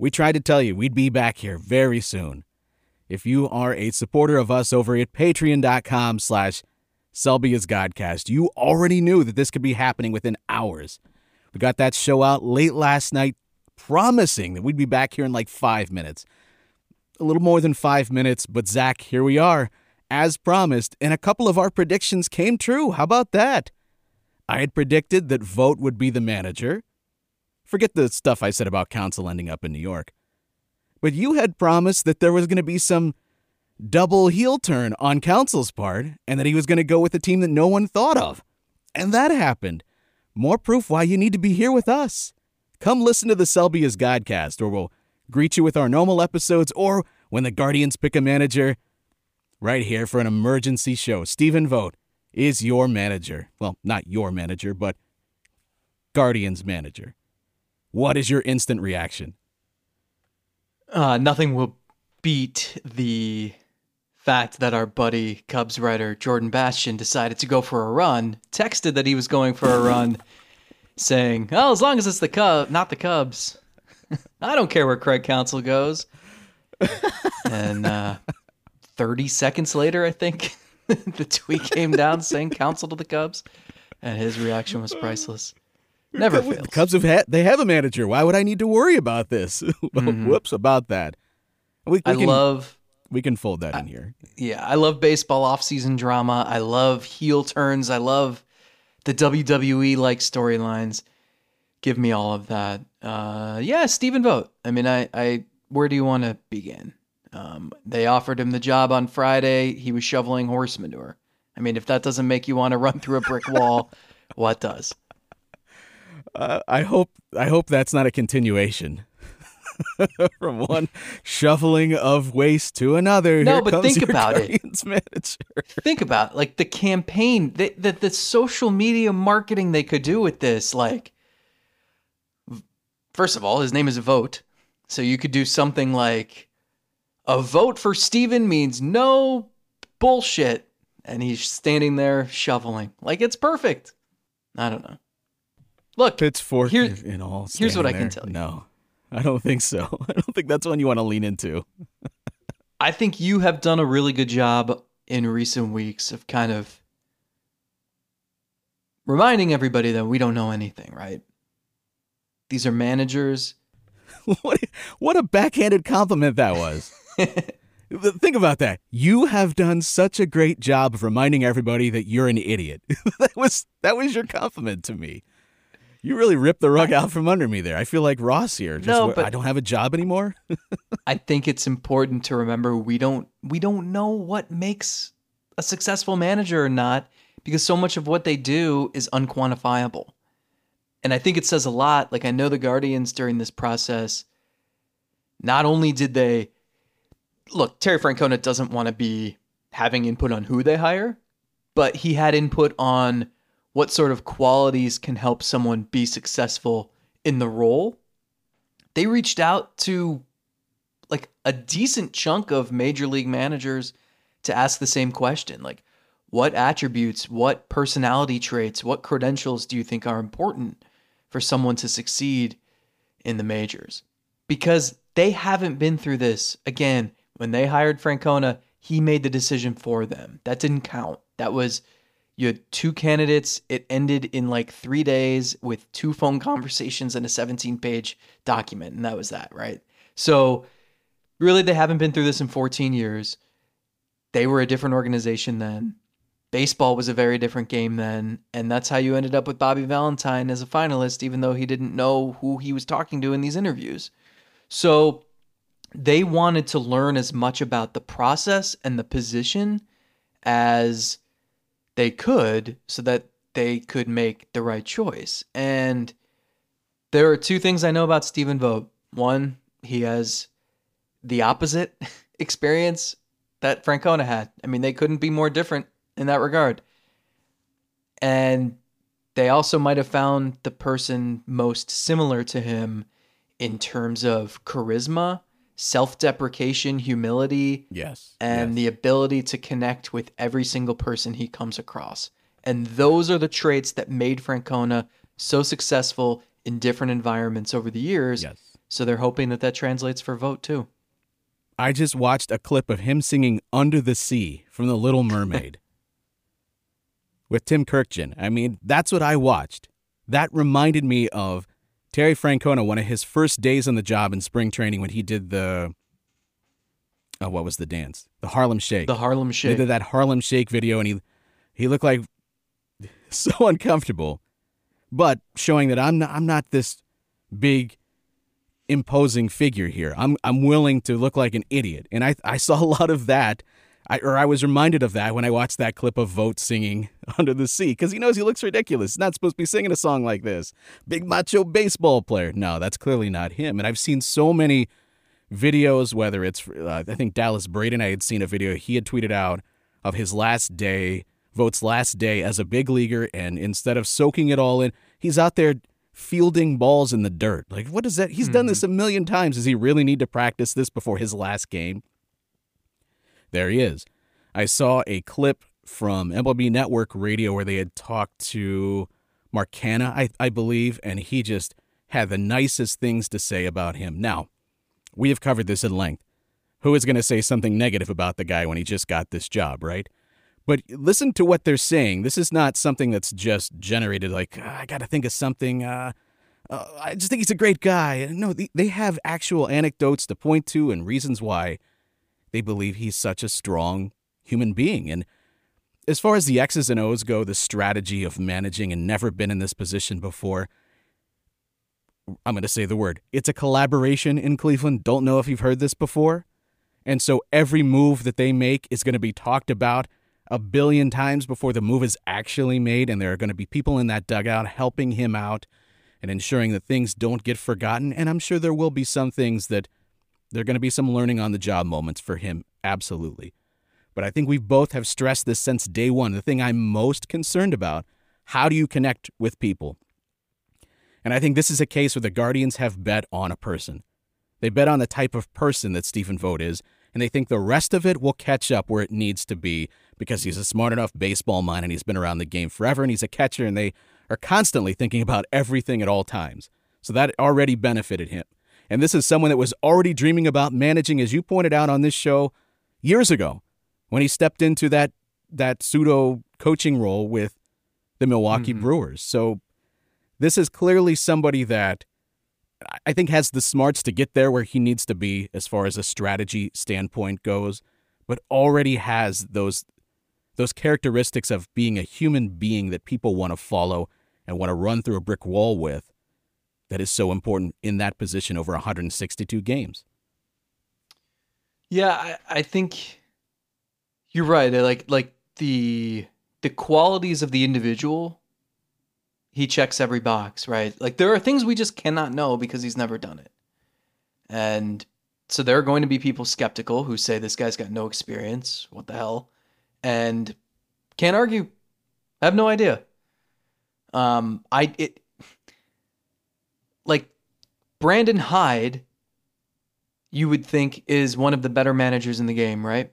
We tried to tell you we'd be back here very soon. If you are a supporter of us over at patreon.com slash Selby's Godcast, you already knew that this could be happening within hours. We got that show out late last night, promising that we'd be back here in like five minutes. A little more than five minutes, but Zach, here we are, as promised, and a couple of our predictions came true. How about that? I had predicted that Vogt would be the manager. Forget the stuff I said about Counsell ending up in New York. But you had promised that there was going to be some double heel turn on Counsell's part and that he was going to go with a team that no one thought of. And that happened. More proof why you need to be here with us. Come listen to the Selby's Godcast, or we'll greet you with our normal episodes, or when the Guardians pick a manager, right here for an emergency show. Stephen Vogt is your manager. Well, not your manager, but Guardians manager. What is your instant reaction? Uh, nothing will beat the fact that our buddy Cubs writer Jordan Bastian decided to go for a run, texted that he was going for a run, saying, "Oh, as long as it's the Cub, not the Cubs, I don't care where Craig Counsell goes." and uh, 30 seconds later, I think the tweet came down saying "Counsell to the Cubs," and his reaction was priceless. Never fails. The Cubs have had they have a manager. Why would I need to worry about this? Mm-hmm. Whoops about that. We, we I can, love we can fold that in here. Yeah, I love baseball off-season drama. I love heel turns. I love the WWE like storylines. Give me all of that. Uh, yeah, Stephen Vogt. I mean, I, I, where do you want to begin? Um, they offered him the job on Friday. He was shoveling horse manure. I mean, if that doesn't make you want to run through a brick wall, what does? Uh, I hope I hope that's not a continuation. From one shoveling of waste to another. No, Here but comes think about it. Manager. Think about like the campaign, that the the social media marketing they could do with this. Like, first of all, his name is Vogt, so you could do something like a vote for Steven means no bullshit, and he's standing there shoveling. Like it's perfect. I don't know. Look, Pitchfork Here- in all. here's what I can tell you. No, I don't think so. I don't think that's one you want to lean into. I think you have done a really good job in recent weeks of kind of reminding everybody that we don't know anything, right? These are managers. what, what a backhanded compliment that was. Think about that. You have done such a great job of reminding everybody that you're an idiot. that was that was your compliment to me. You really ripped the rug out from under me there. I feel like Ross here. Just No, but- I don't have a job anymore. I think it's important to remember we don't we don't know what makes a successful manager or not because so much of what they do is unquantifiable. And I think it says a lot. Like I know the Guardians during this process not only did they look, Terry Francona doesn't want to be having input on who they hire, but he had input on what sort of qualities can help someone be successful in the role. They reached out to like a decent chunk of major league managers to ask the same question like what attributes what personality traits what credentials do you think are important for someone to succeed in the majors? Because they haven't been through this. Again when they hired francona he made the decision for them. That didn't count. That was you had two candidates. It ended in like three days with two phone conversations and a 17 page document and that was that right? So really they haven't been through this in 14 years. They were a different organization then. Baseball was a very different game then and that's how you ended up with bobby valentine as a finalist even though he didn't know who he was talking to in these interviews. So they wanted to learn as much about the process and the position as they could so that they could make the right choice and there are two things i know about stephen vogt one he has the opposite experience that Francona had. I mean, they couldn't be more different in that regard. And they also might have found the person most similar to him in terms of charisma, self deprecation, humility, yes. and yes. the ability to connect with every single person he comes across. And those are the traits that made Francona so successful in different environments over the years yes. So they're hoping that that translates for Vogt too. I just watched a clip of him singing Under the Sea from The Little Mermaid with Tim Kurkjian. I mean, that's what I watched. That reminded me of Terry Francona, one of his first days on the job in spring training when he did the oh, what was the dance? The Harlem Shake. The Harlem Shake. He did that Harlem Shake video, and he he looked like so uncomfortable, but showing that I'm not, I'm not this big imposing figure here. I'm I'm willing to look like an idiot, and I I saw a lot of that. I, or I was reminded of that when I watched that clip of Vogt singing "Under the Sea" because he knows he looks ridiculous. He's not supposed to be singing a song like this. Big macho baseball player. No, that's clearly not him. And I've seen so many videos, whether it's uh, I think Dallas Braden, I had seen a video he had tweeted out of his last day, Vogt's last day as a big leaguer, and instead of soaking it all in, he's out there fielding balls in the dirt. Like, what is that? He's done this a million times. Does he really need to practice this before his last game? There he is. I saw a clip from MLB Network Radio where they had talked to Mark I, I believe, and he just had the nicest things to say about him. Now, we have covered this at length. Who is going to say something negative about the guy when he just got this job, right? But listen to what they're saying. This is not something that's just generated like, "Ah, I got to think of something. Uh, uh, I just think he's a great guy. No, they have actual anecdotes to point to and reasons why they believe he's such a strong human being. And as far as the X's and O's go, the strategy of managing and never been in this position before, I'm going to say the word. It's a collaboration in Cleveland. Don't know if you've heard this before. And so every move that they make is going to be talked about a billion times before the move is actually made. And there are going to be people in that dugout helping him out and ensuring that things don't get forgotten. And I'm sure there will be some things that there are going to be some learning on the job moments for him. Absolutely. But I think we both have stressed this since day one. The thing I'm most concerned about how do you connect with people? And I think this is a case where the Guardians have bet on a person. They bet on the type of person that Stephen Vogt is, and they think the rest of it will catch up where it needs to be because he's a smart enough baseball mind and he's been around the game forever and he's a catcher and they are constantly thinking about everything at all times. So that already benefited him. And this is someone that was already dreaming about managing, as you pointed out on this show years ago, when he stepped into that that pseudo coaching role with the Milwaukee mm-hmm. Brewers. So this is clearly somebody that I think has the smarts to get there where he needs to be as far as a strategy standpoint goes, but already has those those characteristics of being a human being that people want to follow and want to run through a brick wall with that is so important in that position over 162 games. Yeah, I, I think you're right. I Like like the the qualities of the individual, he checks every box, right? Like there are things we just cannot know because he's never done it. And so there are going to be people skeptical who say this guy's got no experience. What the hell? And can't argue. I have no idea. Um I it like Brandon Hyde you would think is one of the better managers in the game, right?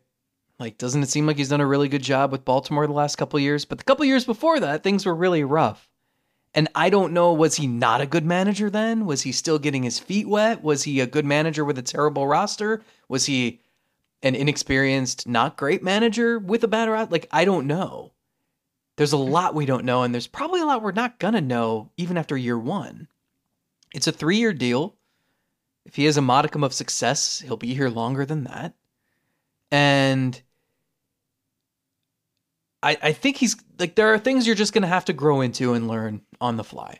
Like, doesn't it seem like he's done a really good job with Baltimore the last couple years? But the couple years before that, things were really rough. And I don't know, was he not a good manager then? Was he still getting his feet wet? Was he a good manager with a terrible roster? Was he an inexperienced, not great manager with a bad roster? Like, I don't know. There's a lot we don't know, and there's probably a lot we're not gonna know even after year one. It's a three year deal. If he has a modicum of success, he'll be here longer than that. And I, I think he's like, there are things you're just going to have to grow into and learn on the fly.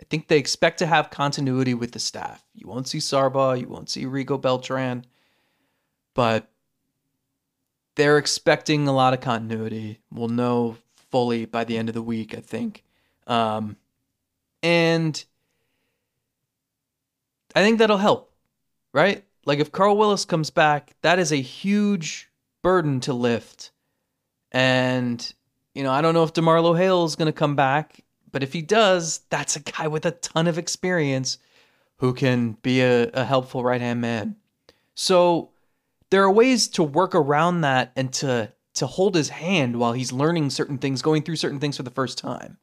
I think they expect to have continuity with the staff. You won't see Sarbaugh, you won't see Rigo Beltran, but they're expecting a lot of continuity. We'll know fully by the end of the week, I think. Um, and I think that'll help, right? Like if Carl Willis comes back, that is a huge burden to lift. And, you know, I don't know if DeMarlo Hale is going to come back, but if he does, that's a guy with a ton of experience who can be a, a helpful right hand man. So there are ways to work around that and to to hold his hand while he's learning certain things, going through certain things for the first time.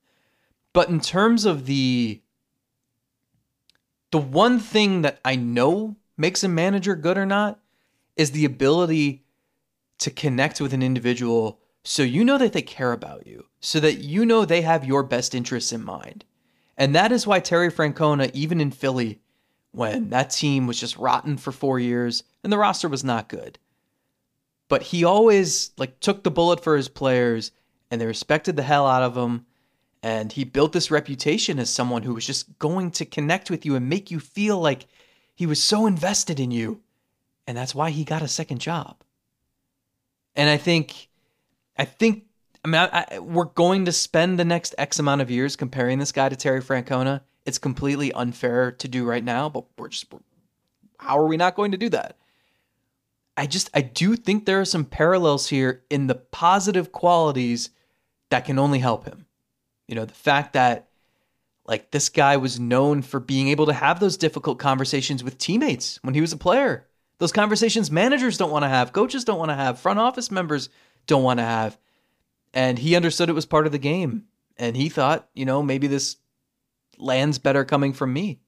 But in terms of the the one thing that I know makes a manager good or not is the ability to connect with an individual so you know that they care about you, so that you know they have your best interests in mind. And that is why Terry Francona, even in Philly, when that team was just rotten for four years and the roster was not good, but he always like took the bullet for his players and they respected the hell out of him. And he built this reputation as someone who was just going to connect with you and make you feel like he was so invested in you. And that's why he got a second job. And I think, I think, I mean, I, I, we're going to spend the next X amount of years comparing this guy to Terry Francona. It's completely unfair to do right now, but we're just, we're, how are we not going to do that? I just, I do think there are some parallels here in the positive qualities that can only help him. You know, the fact that like this guy was known for being able to have those difficult conversations with teammates when he was a player. Those conversations managers don't want to have, coaches don't want to have, front office members don't want to have. And he understood it was part of the game. And he thought, you know, maybe this lands better coming from me.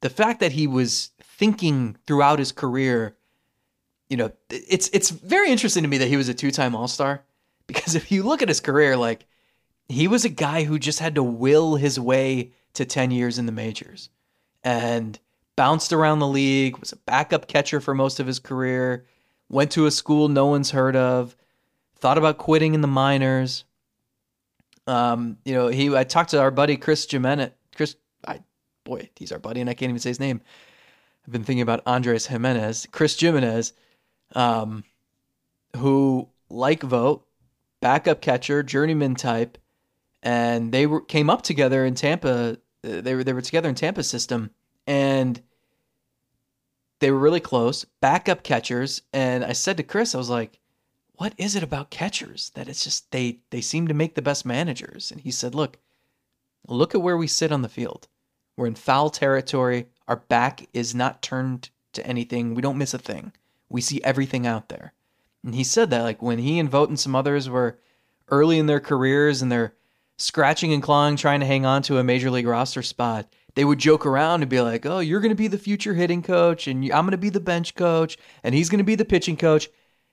The fact that he was thinking throughout his career, you know, it's it's very interesting to me that he was a two-time All-Star because if you look at his career like he was a guy who just had to will his way to 10 years in the majors and bounced around the league, was a backup catcher for most of his career, went to a school no one's heard of, thought about quitting in the minors. Um, you know, he I talked to our buddy Chris Gimenez. Chris, I boy, he's our buddy, and I can't even say his name. I've been thinking about Andres Gimenez, Chris Gimenez, um, who like Vogt, backup catcher, journeyman type, and they were came up together in Tampa. Uh, they were they were together in Tampa system, and they were really close. Backup catchers, and I said to Chris, I was like, "What is it about catchers that it's just they they seem to make the best managers?" And he said, "Look, look at where we sit on the field. We're in foul territory. Our back is not turned to anything. We don't miss a thing. We see everything out there." And he said that like when he and Vogt and some others were early in their careers and they're scratching and clawing trying to hang on to a major league roster spot, they would joke around and be like, "Oh, you're going to be the future hitting coach and I'm going to be the bench coach and he's going to be the pitching coach."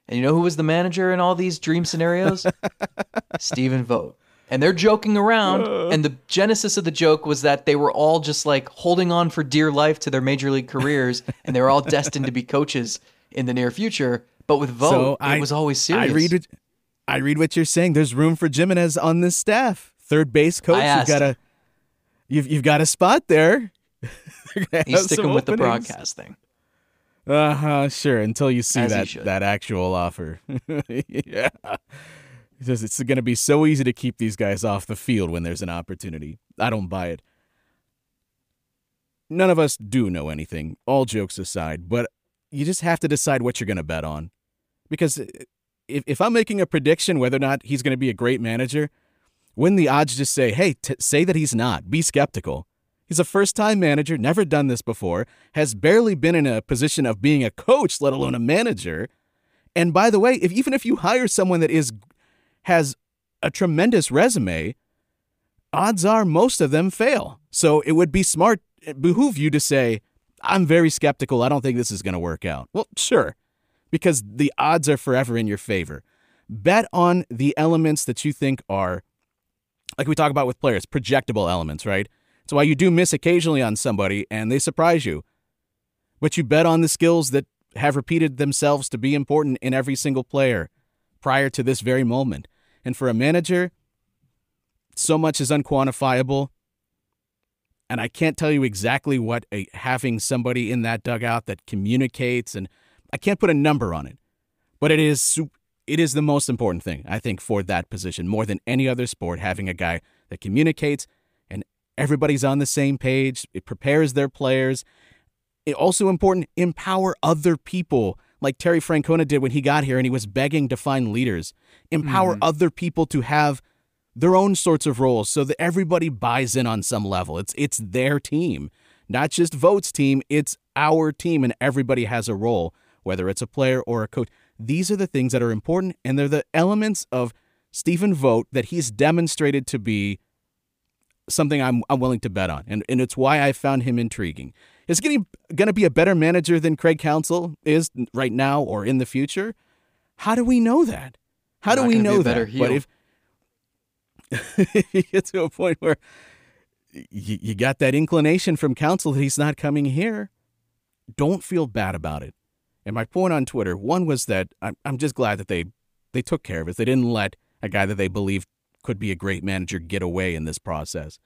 And you know who was the manager in all these dream scenarios? Stephen Vogt. And they're joking around, uh. and the genesis of the joke was that they were all just like holding on for dear life to their major league careers, and they were all destined to be coaches in the near future. But with Vogt, so I, it was always serious. I read, I read what you're saying. There's room for Gimenez on this staff third base coach. You've got a you've you've got a spot there. He's sticking with the broadcasting. Uh huh. Sure. Until you see As that that actual offer. yeah. He says it's going to be so easy to keep these guys off the field when there's an opportunity. I don't buy it. None of us do know anything, all jokes aside, but you just have to decide what you're going to bet on. Because if, if I'm making a prediction whether or not he's going to be a great manager, when the odds just say, hey, t- say that he's not, be skeptical. He's a first time manager, never done this before, has barely been in a position of being a coach, let alone a manager. And by the way, if even if you hire someone that is has a tremendous resume, odds are most of them fail. So it would be smart, eh, behoove you to say, I'm very skeptical. I don't think this is going to work out. Well, sure, because the odds are forever in your favor. Bet on the elements that you think are like we talk about with players, projectable elements, right? So why you do miss occasionally on somebody and they surprise you. But you bet on the skills that have repeated themselves to be important in every single player prior to this very moment. And for a manager, so much is unquantifiable. And I can't tell you exactly what a, having somebody in that dugout that communicates, and I can't put a number on it, but it is it is the most important thing, I think, for that position, more than any other sport, having a guy that communicates and everybody's on the same page. It prepares their players. It also important, empower other people like Terry Francona did when he got here and he was begging to find leaders. Empower mm. other people to have their own sorts of roles so that everybody buys in on some level. It's it's their team, not just Vogt's team, it's our team and everybody has a role, whether it's a player or a coach. These are the things that are important, and they're the elements of Stephen Vogt that he's demonstrated to be something I'm I'm willing to bet on, and and it's why I found him intriguing. Is getting going to be a better manager than Craig Counsell is right now or in the future? How do we know that? How do we know that? Heel. But if you get to a point where you, you got that inclination from Counsell that he's not coming here, don't feel bad about it. And my point on Twitter, one was that I'm, I'm just glad that they they took care of it. They didn't let a guy that they believed could be a great manager get away in this process.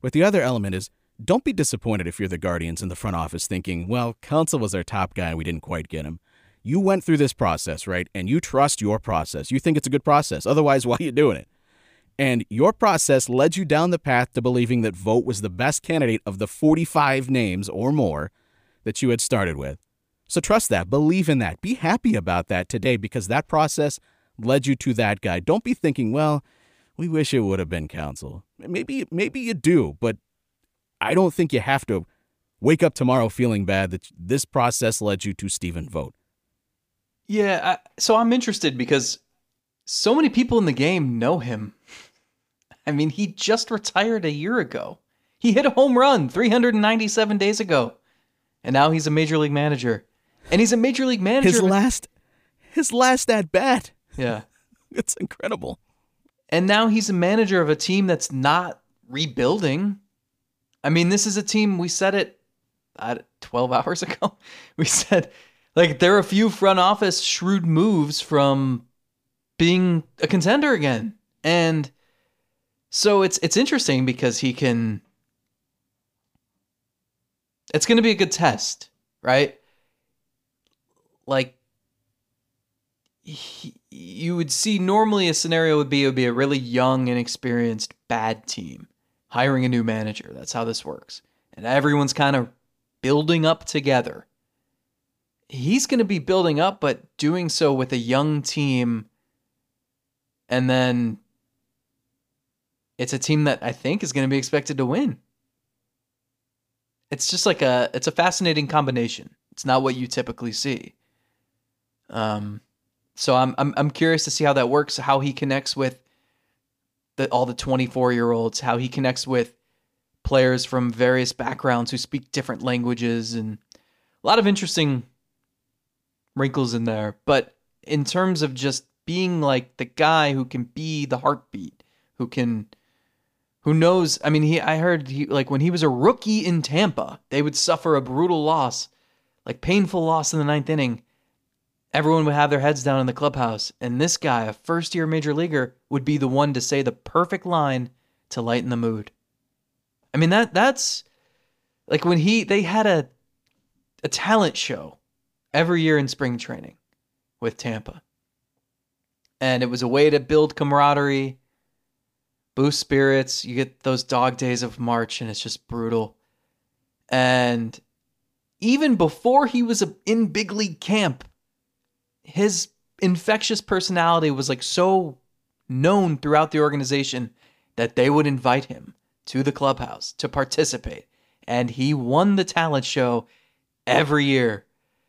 But the other element is don't be disappointed if you're the Guardians in the front office thinking, well, Counsell was our top guy and we didn't quite get him. You went through this process, right? And you trust your process. You think it's a good process. Otherwise, why are you doing it? And your process led you down the path to believing that Vogt was the best candidate of the 45 names or more that you had started with. So trust that, believe in that, be happy about that today because that process led you to that guy. Don't be thinking, well, we wish it would have been Counsell. Maybe maybe you do, but I don't think you have to wake up tomorrow feeling bad that this process led you to Stephen Vogt. Yeah, I, so I'm interested because so many people in the game know him. I mean, he just retired a year ago. He hit a home run 397 days ago. And now he's a major league manager. And he's a major league manager. His last his last at bat. Yeah. it's incredible. And now he's a manager of a team that's not rebuilding. I mean, this is a team we said it uh, 12 hours ago. We said like there are a few front office shrewd moves from being a contender again. And so it's it's interesting because he can it's going to be a good test, right? Like he, you would see normally a scenario would be it would be a really young inexperienced bad team hiring a new manager. That's how this works. And everyone's kind of building up together. He's going to be building up but doing so with a young team and then it's a team that I think is going to be expected to win. It's just like a it's a fascinating combination. It's not what you typically see. Um so I'm I'm I'm curious to see how that works, how he connects with the all the 24-year-olds, how he connects with players from various backgrounds who speak different languages and a lot of interesting wrinkles in there. But in terms of just being like the guy who can be the heartbeat, who can who knows I mean he I heard he like when he was a rookie in Tampa, they would suffer a brutal loss, like painful loss in the ninth inning. Everyone would have their heads down in the clubhouse, and this guy, a first year major leaguer, would be the one to say the perfect line to lighten the mood. I mean that that's like when he they had a a talent show every year in spring training with Tampa and it was a way to build camaraderie, boost spirits. You get those dog days of March, and it's just brutal. And even before he was in big league camp, his infectious personality was like so known throughout the organization that they would invite him to the clubhouse to participate. And he won the talent show every year,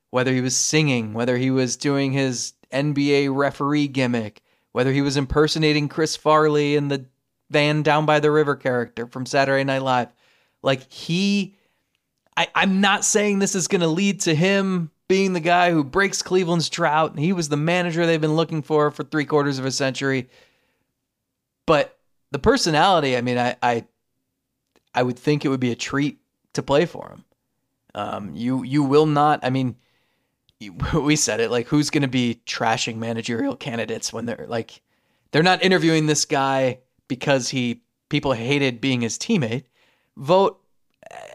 whether he was singing, whether he was doing his NBA referee gimmick, whether he was impersonating Chris Farley in the van down by the river character from Saturday Night Live. Like he I, I'm not saying this is gonna lead to him being the guy who breaks Cleveland's drought. And he was the manager they've been looking for for three quarters of a century. But the personality, I mean, I I, I would think it would be a treat to play for him. Um, you you will not. I mean, we said it like who's going to be trashing managerial candidates when they're like they're not interviewing this guy because he people hated being his teammate Vogt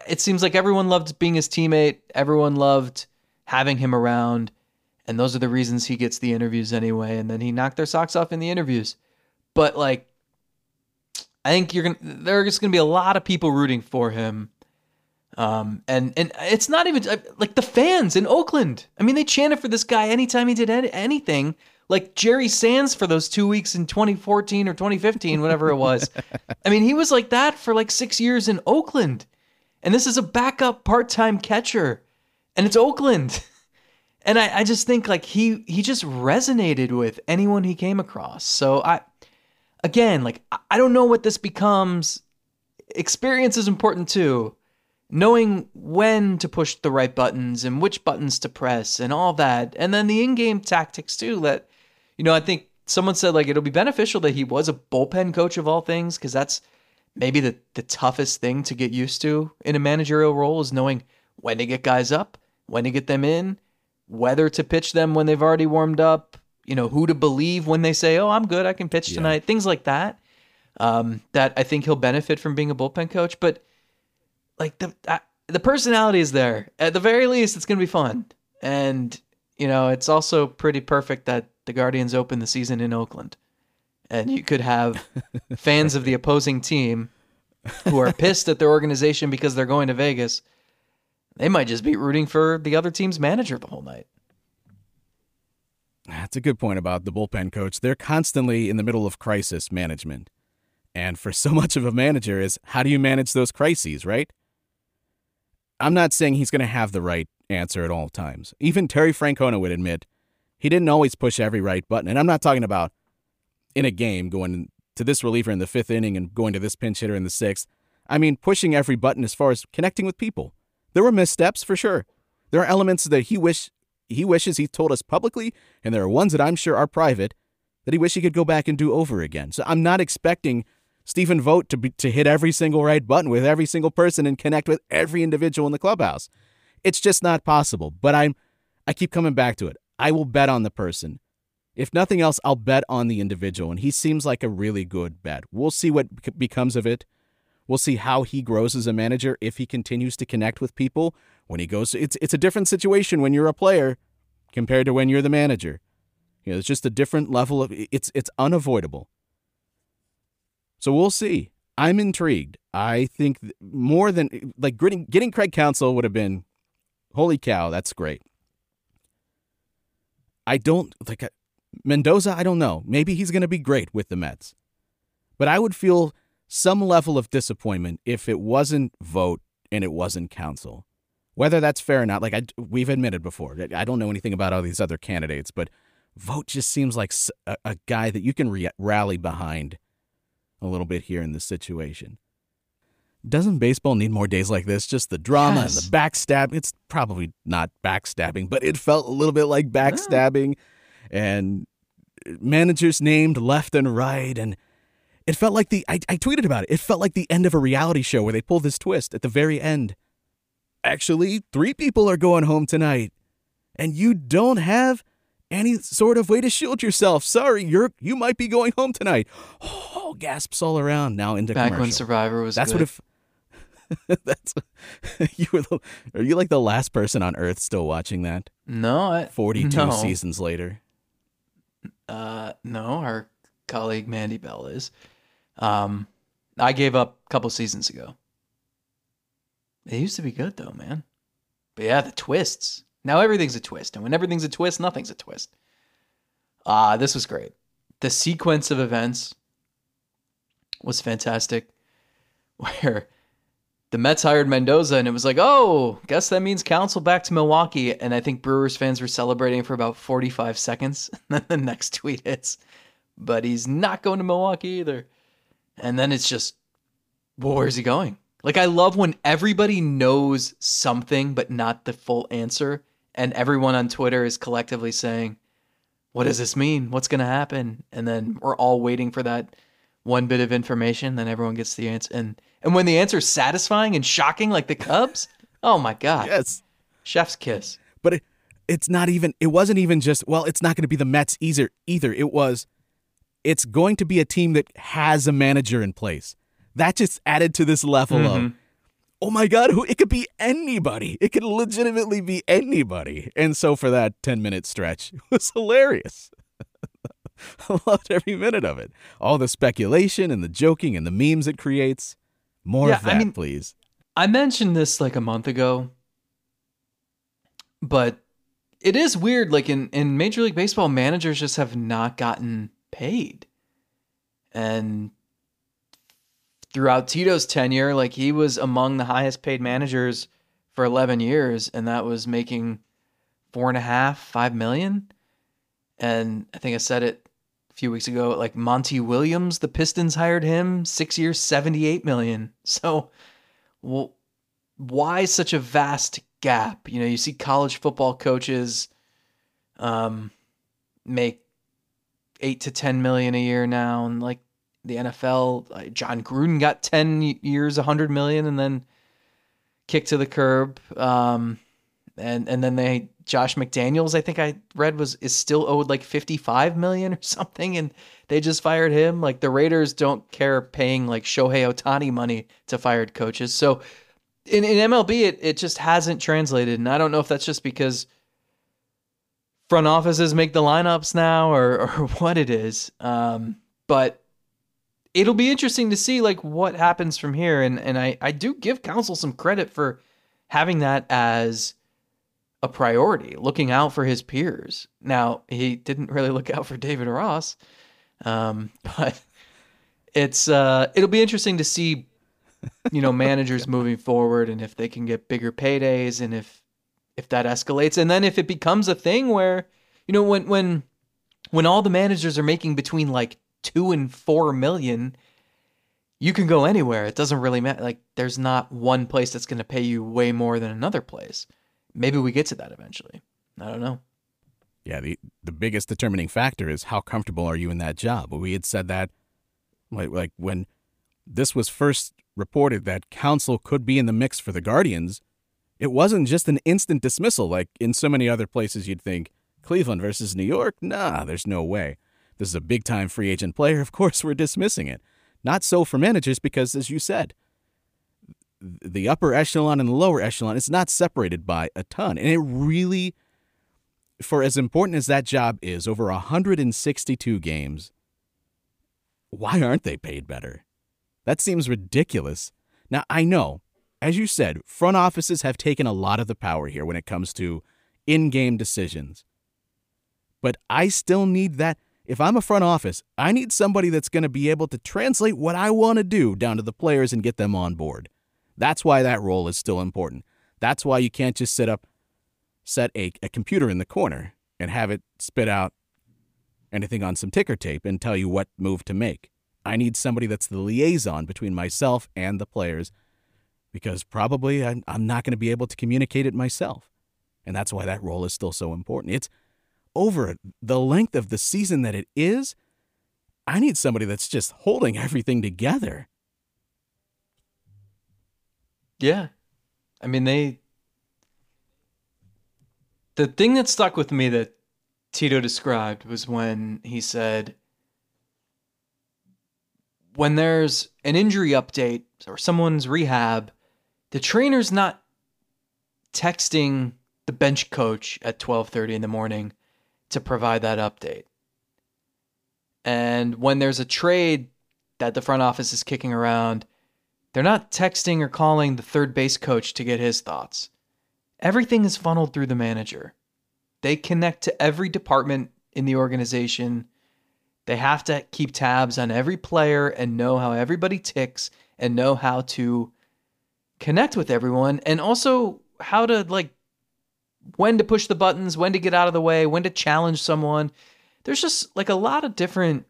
it seems like everyone loved being his teammate everyone loved having him around and those are the reasons he gets the interviews anyway and then he knocked their socks off in the interviews but like i think you're gonna there's gonna be a lot of people rooting for him um, and and it's not even uh, like the fans in Oakland. I mean, they chanted for this guy anytime he did any, anything. Like Jerry Sands for those two weeks in 2014 or 2015, whatever it was. I mean, he was like that for like six years in Oakland, and this is a backup part-time catcher, and it's Oakland. And I, I just think like he he just resonated with anyone he came across. So I again like I don't know what this becomes experience is important too. Knowing when to push the right buttons and which buttons to press and all that. And then the in game tactics too. That, you know, I think someone said like it'll be beneficial that he was a bullpen coach of all things because that's maybe the, the toughest thing to get used to in a managerial role is knowing when to get guys up, when to get them in, whether to pitch them when they've already warmed up, you know, who to believe when they say, oh, I'm good, I can pitch tonight, yeah. things like that. Um, that I think he'll benefit from being a bullpen coach. But like the uh, the personality is there. At the very least, it's gonna be fun. And you know, it's also pretty perfect that the Guardians open the season in Oakland, and you could have fans of the opposing team who are pissed at their organization because they're going to Vegas. They might just be rooting for the other team's manager the whole night. That's a good point about the bullpen coach. They're constantly in the middle of crisis management. And for so much of a manager is how do you manage those crises, right? I'm not saying he's going to have the right answer at all times. Even Terry Francona would admit he didn't always push every right button. And I'm not talking about in a game going to this reliever in the fifth inning and going to this pinch hitter in the sixth. I mean, pushing every button as far as connecting with people. There were missteps for sure. There are elements that he wish he wishes he told us publicly, and there are ones that I'm sure are private that he wish he could go back and do over again. So I'm not expecting Stephen Vogt to be, to hit every single right button with every single person and connect with every individual in the clubhouse. It's just not possible. But I'm I keep coming back to it. I will bet on the person. If nothing else, I'll bet on the individual, and he seems like a really good bet. We'll see what becomes of it. We'll see how he grows as a manager if he continues to connect with people when he goes. It's it's a different situation when you're a player compared to when you're the manager. You know, it's just a different level of it's it's unavoidable. So we'll see. I'm intrigued. I think more than like getting, getting Craig Counsell would have been, holy cow, that's great. I don't like uh, Mendoza. I don't know. Maybe he's going to be great with the Mets, but I would feel some level of disappointment if it wasn't Vogt and it wasn't Counsell. Whether that's fair or not, like I, we've admitted before, I don't know anything about all these other candidates, but Vogt just seems like a, a guy that you can re- rally behind a little bit here in this situation. Doesn't baseball need more days like this? Just the drama yes. and the backstab. It's probably not backstabbing, but it felt a little bit like backstabbing. Yeah. And managers named left and right. And it felt like the, I, I tweeted about it. It felt like the end of a reality show where they pull this twist at the very end. Actually, three people are going home tonight. And you don't have any sort of way to shield yourself. Sorry, you're you might be going home tonight. Oh, gasps all around now into back commercial. when Survivor was. That's good. what if. that's you were. The, are you like the last person on Earth still watching that? No, I, forty-two no. seasons later. Uh, no, our colleague Mandy Bell is. Um, I gave up a couple seasons ago. It used to be good though, man. But yeah, the twists. Now everything's a twist, and when everything's a twist, nothing's a twist. Ah, uh, this was great. The sequence of events was fantastic, where the Mets hired Mendoza, and it was like, oh, guess that means Counsell back to Milwaukee. And I think Brewers fans were celebrating for about 45 seconds. And then the next tweet hits, but he's not going to Milwaukee either. And then it's just, well, where's he going? Like, I love when everybody knows something, but not the full answer and everyone on Twitter is collectively saying, "What does this mean? What's going to happen?" And then we're all waiting for that one bit of information. Then everyone gets the answer, and and when the answer is satisfying and shocking, like the Cubs, oh my god, yes, chef's kiss. But it, it's not even. It wasn't even just. Well, it's not going to be the Mets either. Either it was. It's going to be a team that has a manager in place. That just added to this level mm-hmm. of oh my god, who it could be anybody. It could legitimately be anybody. And so for that 10 minute stretch, it was hilarious. I loved every minute of it. All the speculation and the joking and the memes it creates. More yeah, of that, I mean, please. I mentioned this like a month ago, but it is weird. Like in, in Major League Baseball, managers just have not gotten paid. And throughout Tito's tenure, like he was among the highest paid managers for 11 years, and that was making four and a half, five million. And I think I said it a few weeks ago, like Monty Williams, the Pistons hired him, six years, 78 million. So, well, why such a vast gap? You know, you see college football coaches um, make eight to 10 million a year now. And like the NFL, like Jon Gruden got 10 years, a 100 million, and then kicked to the curb. Um, and, and then they Josh McDaniels, I think I read was is still owed like 55 million or something and they just fired him. Like the Raiders don't care paying like Shohei Ohtani money to fired coaches. So in, in MLB it it just hasn't translated and I don't know if that's just because front offices make the lineups now or or what it is. Um, but it'll be interesting to see like what happens from here and and I I do give Counsell some credit for having that as a priority, looking out for his peers. Now, he didn't really look out for David Ross, um, but it's uh, it'll be interesting to see, you know, managers moving forward and if they can get bigger paydays and if if that escalates, and then if it becomes a thing where, you know, when when when all the managers are making between like two and four million. You can go anywhere. It doesn't really matter. Like, there's not one place that's going to pay you way more than another place maybe we get to that eventually. I don't know. Yeah, the the biggest determining factor is how comfortable are you in that job. We had said that like like when this was first reported that Counsell could be in the mix for the Guardians, it wasn't just an instant dismissal like in so many other places you'd think Cleveland versus New York. Nah, there's no way. This is a big time free agent player. Of course, we're dismissing it. Not so for managers because, as you said, the upper echelon and the lower echelon it's not separated by a ton and it really for as important as that job is over 162 games why aren't they paid better that seems ridiculous now i know as you said front offices have taken a lot of the power here when it comes to in-game decisions but i still need that if i'm a front office i need somebody that's going to be able to translate what i want to do down to the players and get them on board that's why that role is still important. That's why you can't just sit up, set a, a computer in the corner and have it spit out anything on some ticker tape and tell you what move to make. I need somebody that's the liaison between myself and the players because probably I'm not going to be able to communicate it myself. And that's why that role is still so important. It's over the length of the season that it is. I need somebody that's just holding everything together. Yeah. I mean, they. The thing that stuck with me that Tito described was when he said, when there's an injury update or someone's rehab, the trainer's not texting the bench coach at 12:30 in the morning to provide that update. And when there's a trade that the front office is kicking around, they're not texting or calling the third base coach to get his thoughts. Everything is funneled through the manager. They connect to every department in the organization. They have to keep tabs on every player and know how everybody ticks and know how to connect with everyone and also how to like when to push the buttons, when to get out of the way, when to challenge someone. There's just like a lot of different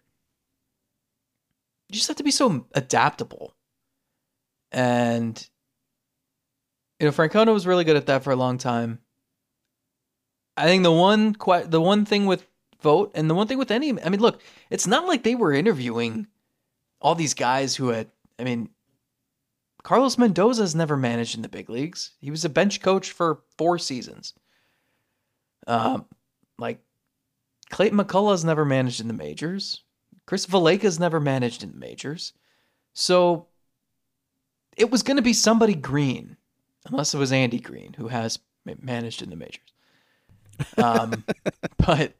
you just have to be so adaptable. And you know, Francona was really good at that for a long time. I think the one the one thing with Vogt and the one thing with any I mean, look, it's not like they were interviewing all these guys who had I mean, Carlos Mendoza has never managed in the big leagues. He was a bench coach for four seasons. Um, like Clayton McCullough has never managed in the majors. Chris Valaika has never managed in the majors. So it was going to be somebody green, unless it was Andy Green, who has managed in the majors. Um, but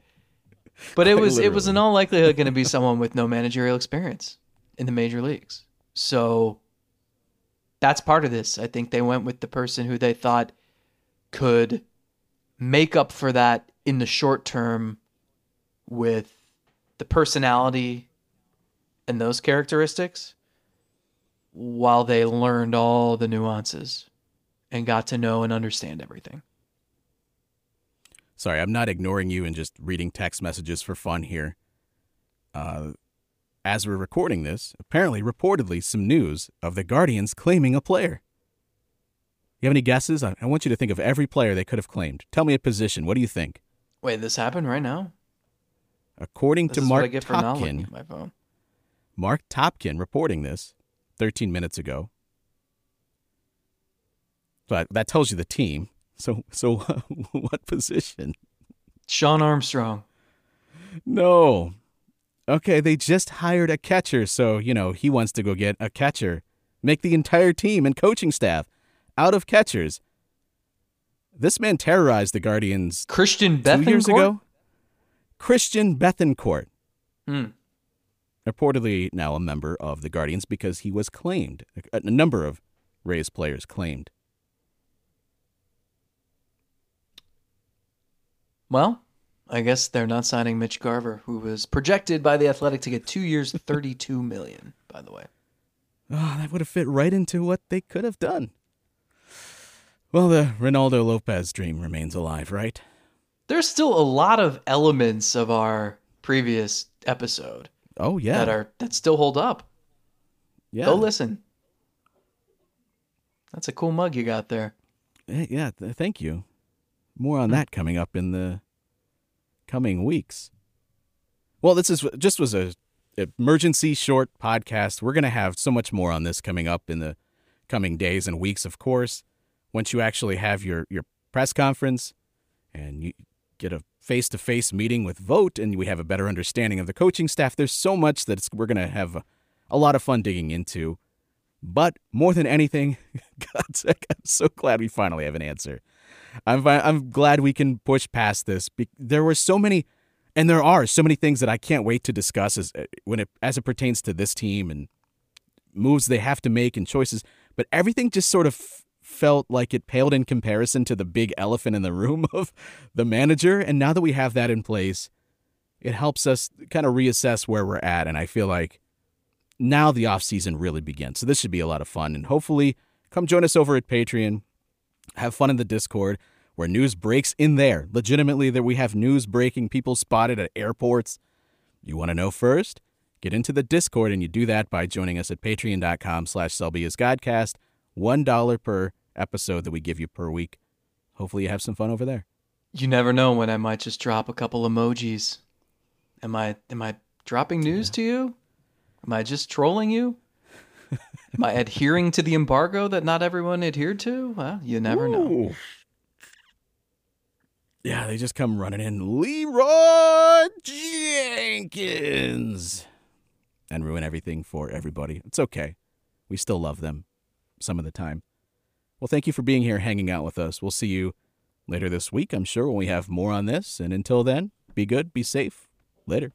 but it was literally. it was in all likelihood going to be someone with no managerial experience in the major leagues. So that's part of this. I think they went with the person who they thought could make up for that in the short term with the personality and those characteristics while they learned all the nuances and got to know and understand everything. Sorry, I'm not ignoring you and just reading text messages for fun here. uh, as we're recording this, apparently, reportedly, some news of the Guardians claiming a player. You have any guesses? I, want you to think of every player they could have claimed. Tell me a position. What do you think? Wait, this happened right now? According This to is what I Mark get for not looking Topkin, my phone. Marc Topkin reporting this 13 minutes ago. But that tells you the team. So, so what position? Shawn Armstrong. No. Okay, they just hired a catcher, so, you know, he wants to go get a catcher. Make the entire team and coaching staff out of catchers. This man terrorized the Guardians Christian two years Bethancourt? ago. Christian Bethancourt, Hmm. reportedly now a member of the Guardians because he was claimed. A, a number of Rays players claimed. Well, I guess they're not signing Mitch Garver, who was projected by the Athletic to get two years, thirty-two million. By the way, Oh, that would have fit right into what they could have done. Well, the Reynaldo Lopez dream remains alive, right? there's still a lot of elements of our previous episode Oh yeah, that are that still hold up. yeah, Go listen. That's a cool mug you got there. Eh, yeah. Th- thank you. More Hmm. on that coming up in the coming weeks. Well, this is just was a emergency short podcast. We're gonna have so much more on this coming up in the coming days and weeks. Of course, once you actually have your your press conference and you get a face to face meeting with Vogt, and we have a better understanding of the coaching staff. There's so much that we're gonna have a, a lot of fun digging into. But more than anything, I'm so glad we finally have an answer. I'm I'm glad we can push past this. There were so many, and there are so many things that I can't wait to discuss as uh, when it as it pertains to this team and moves they have to make and choices. But everything just sort of f- felt like it paled in comparison to the big elephant in the room of the manager. And now that we have that in place, it helps us kind of reassess where we're at. And I feel like now the off season really begins. So this should be a lot of fun. And hopefully, come join us over at Patreon. Have fun in the Discord where news breaks in there. Legitimately, that we have news breaking, people spotted at airports. You want to know first? Get into the Discord, and you do that by joining us at patreon.com slash Godcast. $1 per episode that we give you per week. Hopefully you have some fun over there. You never know when I might just drop a couple emojis. Am I am I dropping news to you? Am I just trolling you? am I adhering to the embargo that not everyone adhered to? Well, you never know. Yeah, they just come running in. Leeroy Jenkins. And ruin everything for everybody. It's okay. We still love them some of the time. Well, thank you for being here, hanging out with us. We'll see you later this week, I'm sure, when we have more on this. And until then, be good, be safe. Later.